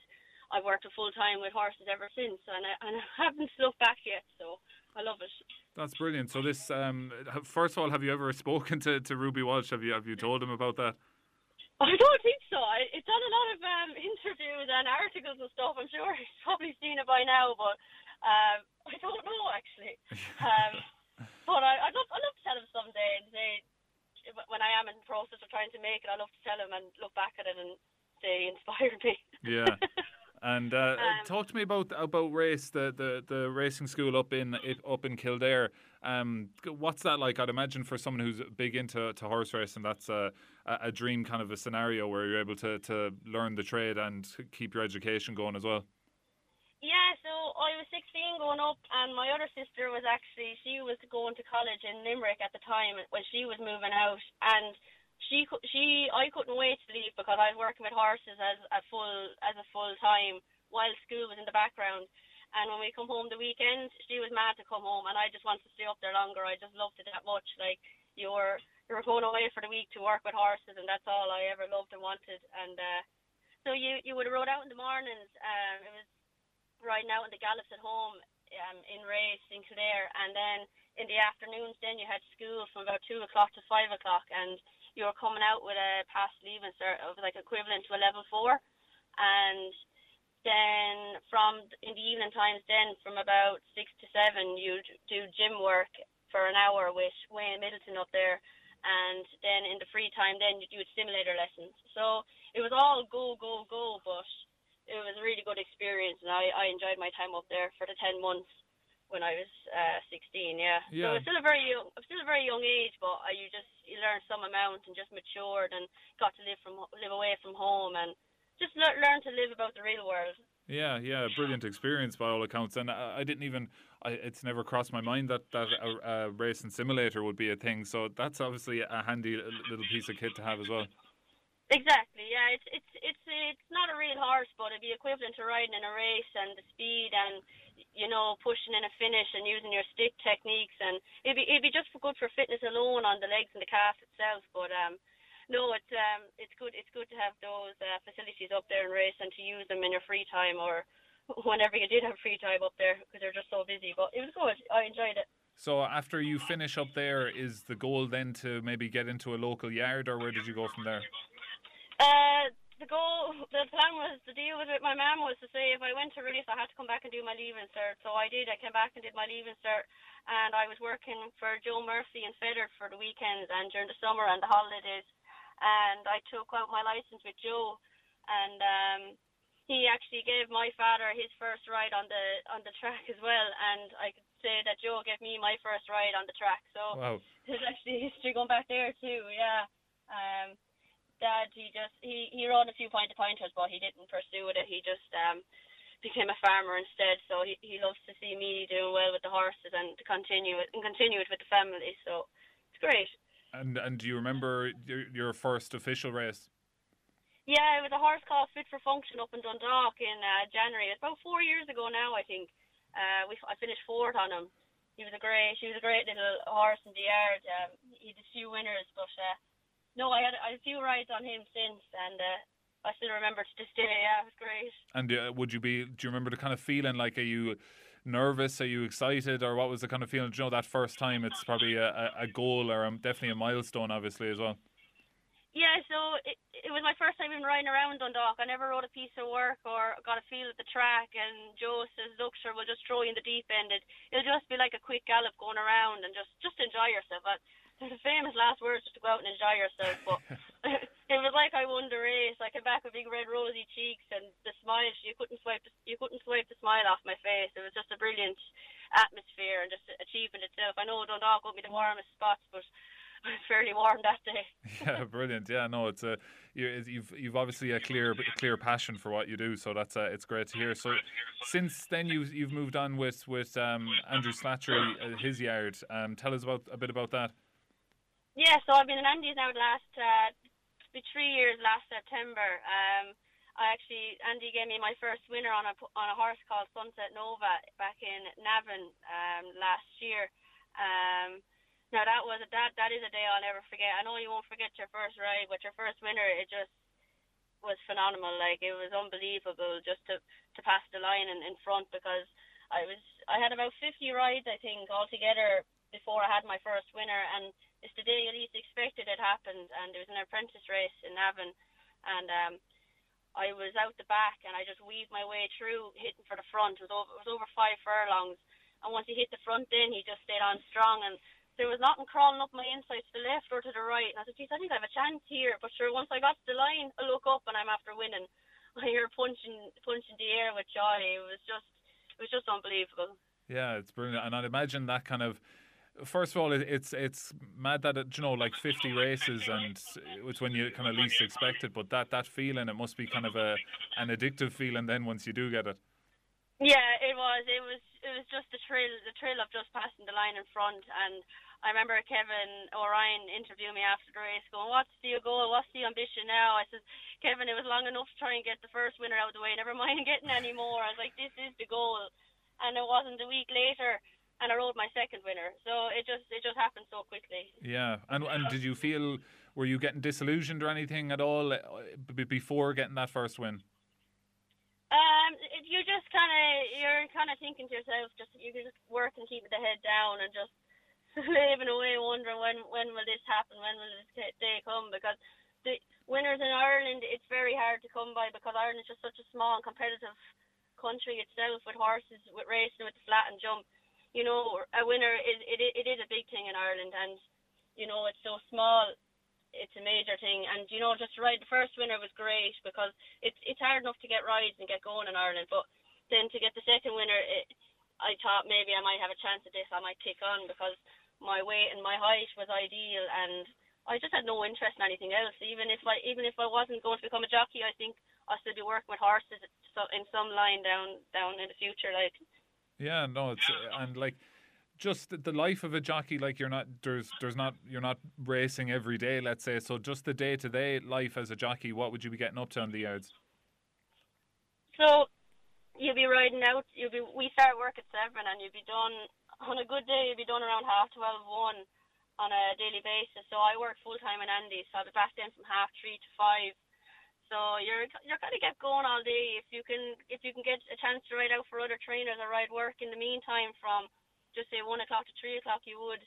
[SPEAKER 6] I've worked a full time with horses ever since, and I, and I haven't looked back yet. So I love it.
[SPEAKER 1] That's brilliant. So this, um, first of all, have you ever spoken to, to Ruby Walsh? Have you have you told him about that?
[SPEAKER 6] I don't think so. I, it's done a lot of um, interviews and articles and stuff. I'm sure he's probably seen it by now, but um, I don't know actually. Um, but I, I'd love, I'd love to tell him someday and say when I am in the process of trying to make it, I'd love to tell them and look back at it and say he inspired me.
[SPEAKER 1] Yeah. And uh, um, talk to me about about race the, the, the racing school up in up in Kildare. Um, what's that like? I'd imagine for someone who's big into to horse racing, that's a, a dream kind of a scenario where you're able to, to learn the trade and keep your education going as well.
[SPEAKER 6] Yeah, so I was 16 going up, and my other sister was actually she was going to college in Limerick at the time when she was moving out, and she she I couldn't wait to leave because I was working with horses as a full as a full time while school was in the background. And when we come home the weekend, she was mad to come home, and I just wanted to stay up there longer. I just loved it that much. Like you were you were going away for the week to work with horses, and that's all I ever loved and wanted. And uh, so you you would have rode out in the mornings. Um, it was riding out in the gallops at home um, in race in Kildare, and then in the afternoons, then you had school from about two o'clock to five o'clock, and you were coming out with a past leaving cert of like equivalent to a level four, and then from in the evening times, then from about six to seven, you'd do gym work for an hour with Wayne Middleton up there, and then in the free time, then you do simulator lessons. So it was all go, go, go, but it was a really good experience, and I, I enjoyed my time up there for the ten months when I was uh, 16. Yeah. yeah. So it's still a very young, still a very young age, but uh, you just you learn some amount and just matured and got to live from live away from home and just le- learn to live about the real world.
[SPEAKER 1] Yeah, yeah, brilliant experience by all accounts, and I, I didn't even. I, it's never crossed my mind that that a, a racing simulator would be a thing. So that's obviously a handy little piece of kit to have as well.
[SPEAKER 6] Exactly. Yeah, it's it's it's it's not a real horse, but it'd be equivalent to riding in a race and the speed and you know, pushing in a finish and using your stick techniques, and it'd be it'd be just good for fitness alone on the legs and the calf itself. But um, no, it's um, it's good it's good to have those uh, facilities up there in race and to use them in your free time or whenever you did have free time up there because they're just so busy. But it was good. I enjoyed it.
[SPEAKER 1] So after you finish up there, is the goal then to maybe get into a local yard, or where did you go from there?
[SPEAKER 6] Uh, the goal, the plan was, the deal with my mum was to say if I went to release, I had to come back and do my leaving cert. So I did. I came back and did my leaving cert, and I was working for Joe Murphy in Fethard for the weekends and during the summer and the holidays. And I took out my license with Joe, and um, he actually gave my father his first ride on the on the track as well. And I could say that Joe gave me my first ride on the track. So
[SPEAKER 1] wow.
[SPEAKER 6] there's actually history going back there too. Yeah. Um, dad, he just he he rode a few pointed pointers, but he didn't pursue it. He just um became a farmer instead. So he he loves to see me doing well with the horses and to continue it and continue it with the family. So it's great.
[SPEAKER 1] And and do you remember your, your first official race?
[SPEAKER 6] Yeah, it was a horse called Fit for Function up in Dundalk in uh, January. It's about four years ago now, I think. Uh, we I finished fourth on him. He was a great, he was a great little horse in the yard. Um, he had a few winners, but uh, no, I had, I had a few rides on him since, and uh, I still remember to this day. Yeah, it was great.
[SPEAKER 1] And uh, would you be? Do you remember the kind of feeling? Like, are you nervous? Are you excited, or what was the kind of feeling? Do you know that first time? It's probably a, a goal or um, definitely a milestone, obviously as well.
[SPEAKER 6] Yeah, so it, it was my first time even riding around Dundalk. I never rode a piece of work or got a feel at the track. And Joe says, "Look, sure, we'll just throw you in the deep end. It, it'll just be like a quick gallop going around and just just enjoy yourself." But the famous last words just to go out and enjoy yourself. But it was like I won the race. I came back with big red rosy cheeks and the smile. You couldn't swipe. The, you couldn't swipe the smile off my face. It was just a brilliant atmosphere and just achievement itself. I know Dundalk won't be the warmest spots, but it was fairly warm that day.
[SPEAKER 1] yeah, brilliant. Yeah, no, it's a you've you've obviously a clear clear passion for what you do, so that's uh, it's great to hear. So since then you've you've moved on with with um, Andrew Slattery, uh, his yard. Um, tell us about a bit about that.
[SPEAKER 6] Yeah, so I've been in Andy's now the last uh, be three years last September. Um, I actually Andy gave me my first winner on a on a horse called Sunset Nova back in Navan um, last year. Um, now that was a, that that is a day I'll never forget. I know you won't forget your first ride, but your first winner, it just was phenomenal. Like it was unbelievable just to to pass the line in, in front because I was I had about 50 rides I think altogether before I had my first winner, and it's the day you least expected it happened. And there was an apprentice race in Navan, and um, I was out the back and I just weaved my way through, hitting for the front. It was over, it was over five furlongs, and once he hit the front, then he just stayed on strong and there was nothing crawling up my inside to the left or to the right. And I said, geez, I think I have a chance here. But sure, once I got to the line, I look up and I'm after winning. I hear punching, punching the air with joy. It was just, it was just unbelievable.
[SPEAKER 1] Yeah, it's brilliant, and I'd imagine that kind of. First of all, it's it's mad that it, you know like fifty races and it's when you kind of least expect it. But that that feeling, it must be kind of a an addictive feeling. Then once you do get it.
[SPEAKER 6] Yeah, it was. It was. It was just the thrill, the thrill of just passing the line in front. And I remember Kevin O'Ryan interviewing me after the race, going, "What's the goal? What's the ambition now?" I said, "Kevin, it was long enough to try and get the first winner out of the way. Never mind getting any more." I was like, "This is the goal," and it wasn't a week later, and I rode my second winner. So it just it just happened so quickly.
[SPEAKER 1] Yeah, and and did you feel were you getting disillusioned or anything at all uh, before getting that first win?
[SPEAKER 6] Um, you just kind of you're kind of thinking to yourself, just you can just work and keep the head down and just slaving away, wondering when when will this happen, when will this day come? Because the winners in Ireland, it's very hard to come by because Ireland is just such a small and competitive country itself with horses, with racing, with the flat and jump. You know, a winner is it it is a big thing in Ireland, and you know it's so small. It's a major thing, and you know, just ride the first winner was great because it's it's hard enough to get rides and get going in Ireland, but then to get the second winner, it, I thought maybe I might have a chance at this. I might kick on because my weight and my height was ideal, and I just had no interest in anything else. Even if I even if I wasn't going to become a jockey, I think I'll still be working with horses in some line down down in the future. Like
[SPEAKER 1] yeah, no, it's uh, and like just the life of a jockey like you're not there's there's not you're not racing every day let's say so just the day to day life as a jockey what would you be getting up to on the yards
[SPEAKER 6] so you'll be riding out you'll be we start work at seven and you'll be done on a good day, you'll be done around half twelve one on a daily basis. So I work full time in Andy, so I'll be back then from half three to five. So you're you're of get going all day. If you can if you can get a chance to ride out for other trainers or ride work in the meantime from just say one o'clock to three o'clock, you would.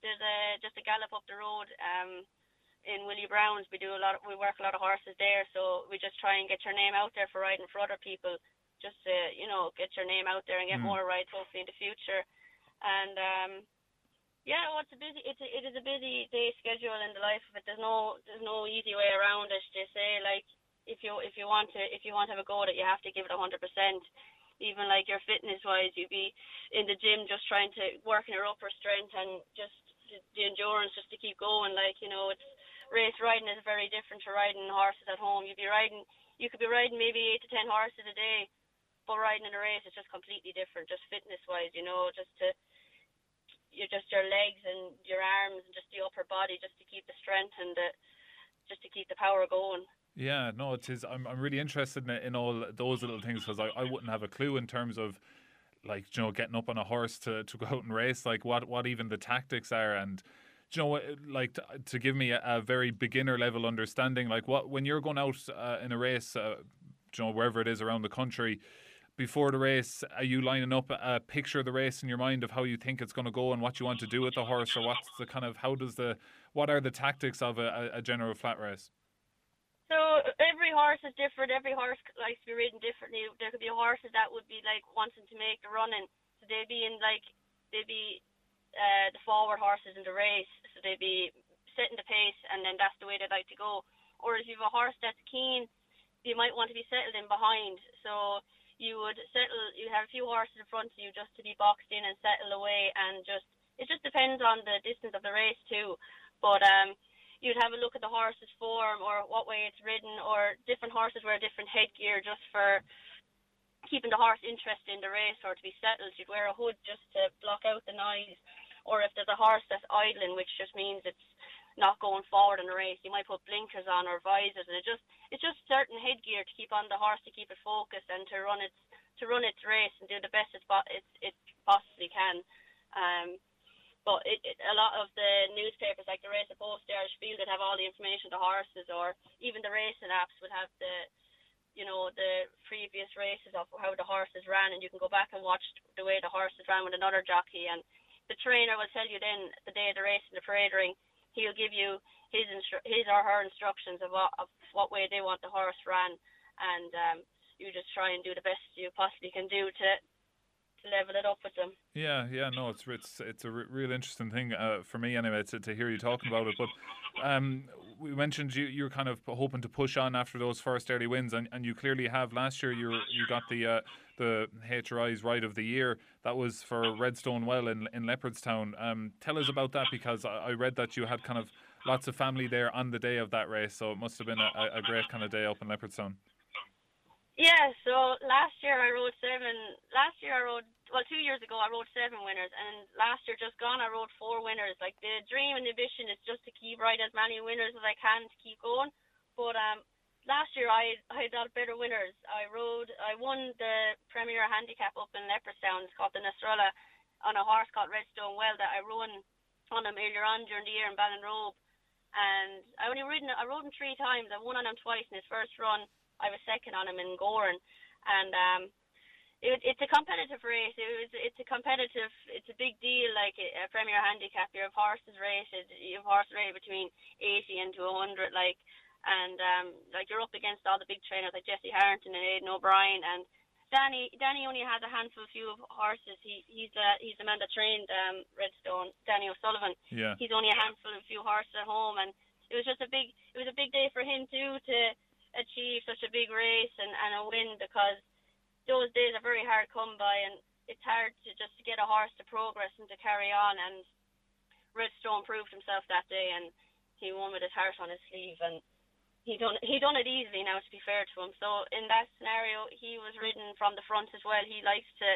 [SPEAKER 6] There's a just a gallop up the road. Um, in Willie Brown's, we do a lot. Of, we work a lot of horses there, so we just try and get your name out there for riding for other people. Just to you know get your name out there and get mm. more rides hopefully in the future. And um, yeah, well, it's a busy. It's a, it is a busy day schedule in the life of it. There's no there's no easy way around it. They say like if you if you want to if you want to have a go at it, you have to give it a hundred percent. Even like your fitness wise, you'd be in the gym just trying to work on your upper strength and just the endurance just to keep going. Like you know, it's race riding is very different to riding horses at home. You'd be riding, you could be riding maybe eight to ten horses a day, but riding in a race is just completely different, just fitness wise. You know, just to you just your legs and your arms and just the upper body just to keep the strength and the just to keep the power going.
[SPEAKER 1] Yeah, no, it is. I'm I'm really interested in, in all those little things because I, I wouldn't have a clue in terms of like you know getting up on a horse to, to go out and race like what what even the tactics are and you know like to, to give me a, a, very beginner level understanding like what when you're going out uh, in a race uh, you know wherever it is around the country before the race, are you lining up a picture of the race in your mind of how you think it's going to go and what you want to do with the horse, or what's the kind of how does the what are the tactics of a, a general flat race?
[SPEAKER 6] So every horse is different. Every horse likes to be ridden differently. There could be horses that would be like wanting to make the running, so they'd be in like they'd be uh, the forward horses in the race, so they'd be setting the pace, and then that's the way they'd like to go. Or if you have a horse that's keen, you might want to be settled in behind. So you would settle. You have a few horses in front of you just to be boxed in and settle away, and just it just depends on the distance of the race too. But um, you'd have a look at the horse's form or what way it's ridden, or different horses wear different headgear just for keeping the horse interested in the race or to be settled. You'd wear a hood just to block out the noise, or if there's a horse that's idling, which just means it's not going forward in the race, you might put blinkers on or visors, and it just it's just certain headgear to keep on the horse to keep it focused and to run its to run its race and do the best it, it, it possibly can. Um, but it, it, a lot of the newspapers, like the Racing Post, the Irish Field, would have all the information, on the horses, or even the racing apps would have the, you know, the previous races of how the horses ran, and you can go back and watch the way the horses ran with another jockey, and the trainer will tell you then the day of the race in the parade ring, he'll give you his instru- his or her instructions of what of what way they want the horse ran, and um, you just try and do the best you possibly can do to level it up with them.
[SPEAKER 1] Yeah, yeah, no, it's it's it's a re- real interesting thing uh, for me anyway to, to hear you talking about it. But um, we mentioned you you're kind of hoping to push on after those first early wins, and, and you clearly have. Last year, you you got the uh, the HRI's Ride of the Year. That was for Redstone Well in in Leopardstown. Um, tell us about that because I, I read that you had kind of lots of family there on the day of that race, so it must have been a, a great kind of day up in Leopardstown.
[SPEAKER 6] Yeah, so last year I rode seven. Last year I rode, well, two years ago I rode seven winners, and last year just gone I rode four winners. Like the dream and the ambition is just to keep riding as many winners as I can to keep going. But um, last year I I had better winners. I rode, I won the Premier Handicap up in Leopardstown. It's called the Nasrullah on a horse called Redstone Well that I run on him earlier on during the year in Ballinrobe. And I only ridden, I rode him three times. I won on him twice in his first run I was second on him in Gowran, and um, it, it's a competitive race. It was, it's a competitive, it's a big deal. Like a, Premier Handicap, you have horses rated, you have horses rated between 80 and to 100, like, and um, like you're up against all the big trainers like Jesse Harrington and Aidan O'Brien and. Danny Danny only has a handful few of horses. He he's the he's the man that trained um Redstone, Danny O'Sullivan.
[SPEAKER 1] Yeah.
[SPEAKER 6] He's only a handful of few horses at home and it was just a big it was a big day for him too to achieve such a big race and, and a win because those days are very hard come by and it's hard to just to get a horse to progress and to carry on and Redstone proved himself that day and he won with his heart on his sleeve and he done he done it easily now to be fair to him. So in that scenario he was ridden from the front as well. He likes to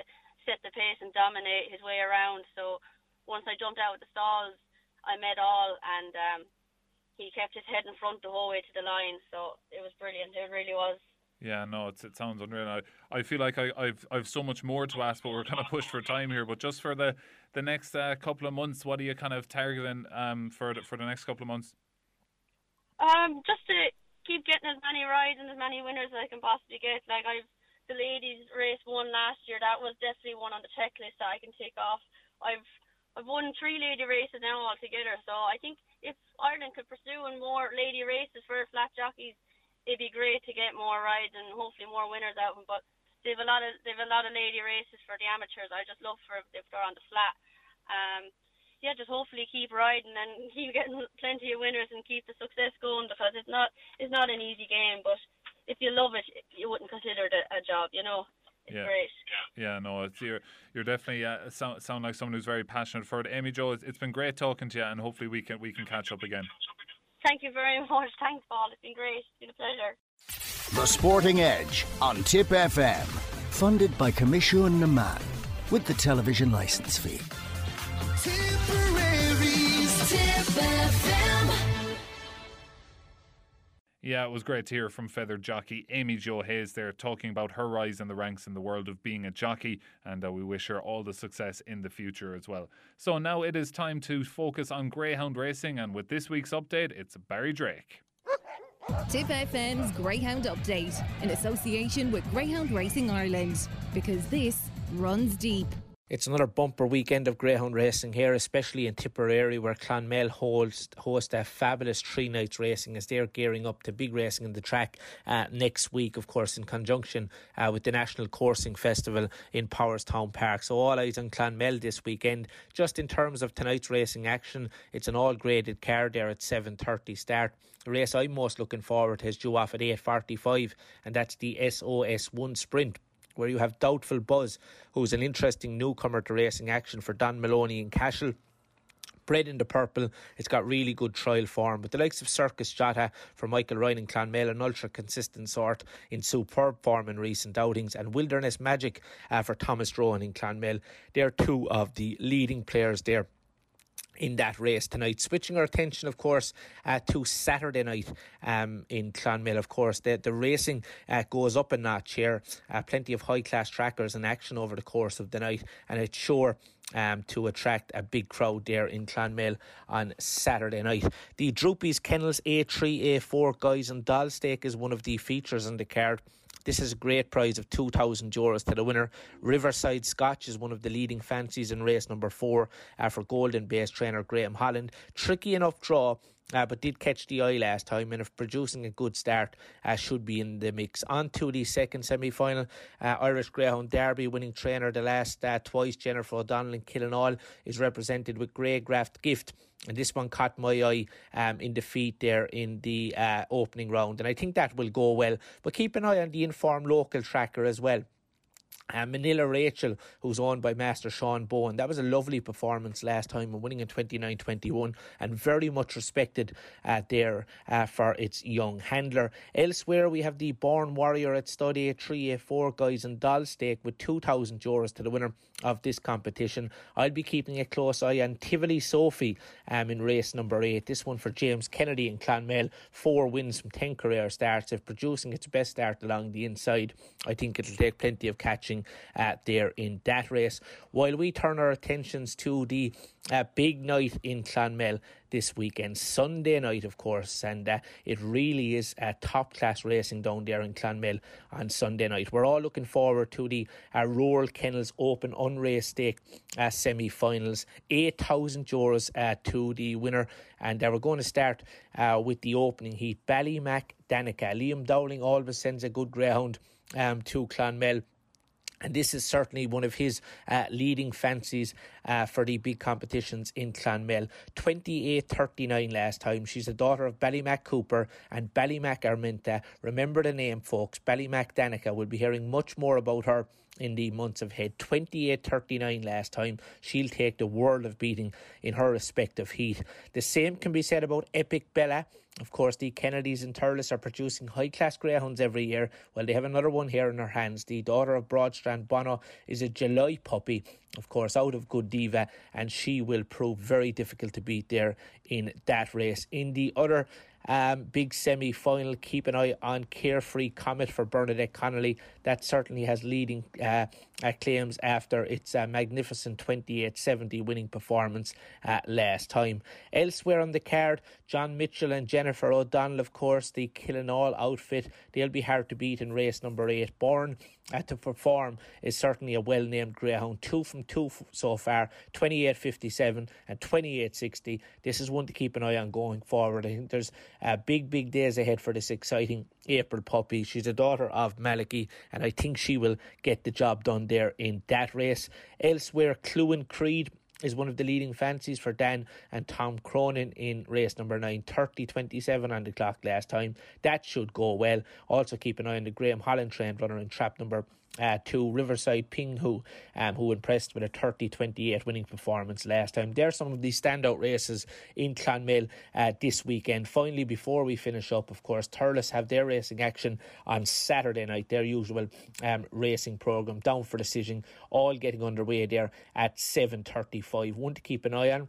[SPEAKER 6] set the pace and dominate his way around. So once I jumped out of the stalls I met all and um he kept his head in front the whole way to the line. So it was brilliant. It really was.
[SPEAKER 1] Yeah, no, it's, it sounds unreal. I, I feel like I, I've I've so much more to ask, but we're kind of pushed for time here. But just for the the next uh, couple of months, what are you kind of targeting um for the, for the next couple of months?
[SPEAKER 6] Um, just to keep getting as many rides and as many winners as I can possibly get. Like I've the ladies race won last year. That was definitely one on the checklist that I can take off. I've I've won three lady races now altogether. So I think if Ireland could pursue more lady races for flat jockeys, it'd be great to get more rides and hopefully more winners out of them. But they've a lot of they've a lot of lady races for the amateurs. I just love for if they're on the flat. Um, yeah, just hopefully keep riding and keep getting plenty of winners and keep the success going because it's not it's not an easy game. But if you love it, you wouldn't consider it a, a job, you know
[SPEAKER 1] yeah.
[SPEAKER 6] great.
[SPEAKER 1] Yeah, no, it's you're you're definitely uh, sound sound like someone who's very passionate for it. Amy Jo, it's, it's been great talking to you, and hopefully we can we can catch up again.
[SPEAKER 6] Thank you very much. Thanks, Paul. It's been great. It's been a pleasure.
[SPEAKER 5] The Sporting Edge on Tip FM, funded by Coimisiún na Meán with the television license fee. Tipperary's Tip
[SPEAKER 1] FM. Yeah, it was great to hear from Fethard jockey Amy Jo Hayes there talking about her rise in the ranks in the world of being a jockey, and uh, we wish her all the success in the future as well. So now it is time to focus on greyhound racing, and with this week's update, it's Barry Drake.
[SPEAKER 7] Tip FM's Greyhound Update in association with Greyhound Racing Ireland because this runs deep.
[SPEAKER 8] It's another bumper weekend of greyhound racing here, especially in Tipperary, where Clonmel hosts host a fabulous three nights racing as they're gearing up to big racing in the track uh, next week, of course, in conjunction uh, with the National Coursing Festival in Powerstown Park. So all eyes on Clonmel this weekend. Just in terms of tonight's racing action, it's an all graded car there at 7:30 start. The race I'm most looking forward to is due off at 8:45, and that's the SOS1 Sprint where you have Doubtful Buzz, who's an interesting newcomer to racing action for Don Maloney in Cashel. bred in the purple. It's got really good trial form. But the likes of Circus Jota for Michael Ryan and Clonmel, an ultra consistent sort in superb form in recent outings, and Wilderness Magic uh, for Thomas Rowan in Clonmel. They're two of the leading players there in that race tonight. Switching our attention, of course, uh, to Saturday night um, in Clonmel. Of course, the, the racing uh, goes up a notch here. Uh, plenty of high class trackers in action over the course of the night, and it's sure um, to attract a big crowd there in Clonmel on Saturday night. The Droopys Kennels A3, A4 Guys and Doll Stake is one of the features on the card. This is a great prize of 2,000 euros to the winner. Riverside Scotch is one of the leading fancies in race number four uh, for Golden Base trainer Graham Holland. Tricky enough draw uh, but did catch the eye last time and if producing a good start uh, should be in the mix. On to the second semi final, uh, Irish Greyhound Derby winning trainer the last uh, twice, Jennifer O'Donnell and Killenaule is represented with Grey Graft Gift. And this one caught my eye um, in defeat there in the uh, opening round. And I think that will go well. But keep an eye on the informed local tracker as well. Uh, Manila Rachel, who's owned by Master Sean Bowen. That was a lovely performance last time and winning in 29 21 and very much respected uh, there uh, for its young handler. Elsewhere, we have the Born Warrior at Stud A3, A4 guys and doll stake with 2,000 euros to the winner of this competition. I'll be keeping a close eye on Tivoli Sophie um, in race number eight. This one for James Kennedy in Clonmel. Four wins from 10 career starts. If producing its best start along the inside, I think it'll take plenty of catching there in that race. While we turn our attentions to the uh, big night in Clonmel this weekend, Sunday night, of course, and uh, it really is uh, top class racing down there in Clonmel on Sunday night. We're all looking forward to the uh, Rural Kennels Open Unraced Stake uh, semi finals. 8,000 euros uh, to the winner, and uh, we're going to start uh, with the opening heat. Ballymac Danica. Liam Dowling always sends a good greyhound um, to Clonmel and this is certainly one of his uh, leading fancies uh, for the big competitions in Clonmel. 28 39 last time. She's the daughter of Ballymac Cooper and Ballymac Arminta. Remember the name, folks. Ballymac Danica. We'll be hearing much more about her in the months ahead. 28 39 last time. She'll take the world of beating in her respective heat. The same can be said about Epic Bella. Of course, the Kennedys and Thurles are producing high class greyhounds every year. Well, they have another one here in their hands. The daughter of Broadstrand Bono is a July puppy, of course, out of Good Diva, and she will prove very difficult to beat there in that race. In the other um, big semi final. Keep an eye on Carefree Comet for Bernadette Connolly. That certainly has leading uh, claims after its uh, magnificent 28 70 winning performance uh, last time. Elsewhere on the card, John Mitchell and Jennifer O'Donnell, of course, the Killenaule outfit. They'll be hard to beat in race number eight. Born uh, to perform is certainly a well named greyhound. Two from two so far 28.57 and 28.60. This is one to keep an eye on going forward. I think there's uh, big, big days ahead for this exciting April puppy. She's a daughter of Malachy, and I think she will get the job done there in that race. Elsewhere, Clue and Creed is one of the leading fancies for Dan and Tom Cronin in race number 9, 30 27 on the clock last time. That should go well. Also, keep an eye on the Graham Holland trained runner in trap number uh, to Riverside Ping, who um, who impressed with a 30-28 winning performance last time. There are some of the standout races in Clonmel uh, this weekend. Finally, before we finish up, of course, Thurles have their racing action on Saturday night, their usual um, racing programme, down for decision, all getting underway there at 7.35. One to keep an eye on.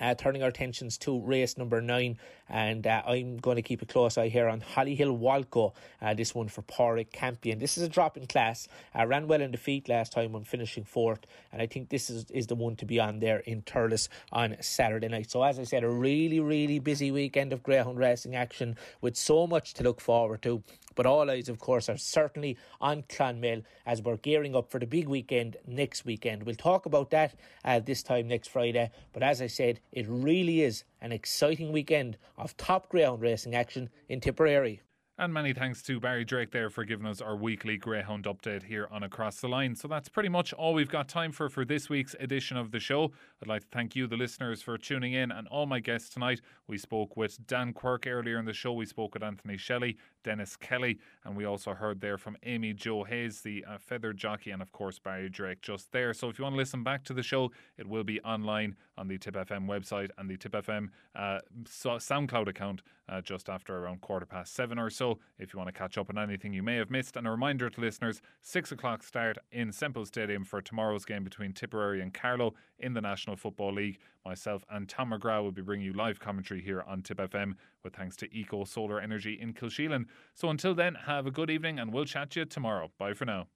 [SPEAKER 8] Uh, turning our attentions to race number nine, and uh, I'm going to keep a close eye here on Hollyhill Walco. Uh, this one for Porrick Campion. This is a drop in class. Uh, ran well in defeat last time when finishing fourth, and I think this is, is the one to be on there in Thurles on Saturday night. So, as I said, a really, really busy weekend of greyhound racing action with so much to look forward to. But all eyes, of course, are certainly on Clonmel as we're gearing up for the big weekend next weekend. We'll talk about that uh, this time next Friday. But as I said, it really is an exciting weekend of top greyhound racing action in Tipperary.
[SPEAKER 1] And many thanks to Barry Drake there for giving us our weekly Greyhound update here on Across the Line. So that's pretty much all we've got time for for this week's edition of the show. I'd like to thank you, the listeners, for tuning in and all my guests tonight. We spoke with Dan Quirke earlier in the show. We spoke with Anthony Shelly, Denis Kelly. And we also heard there from Amy Jo Hayes, the uh, Fethard jockey, and of course Barry Drake just there. So if you want to listen back to the show, it will be online on the Tip FM website and the Tip FM uh, SoundCloud account uh, just after around quarter past seven or so. If you want to catch up on anything you may have missed, and a reminder to listeners: six o'clock start in Semple Stadium for tomorrow's game between Tipperary and Carlow in the National Football League. Myself and Tom McGrath will be bringing you live commentary here on Tip FM with thanks to Eco Solar Energy in Kilsheelan. So until then, have a good evening and we'll chat to you tomorrow. Bye for now.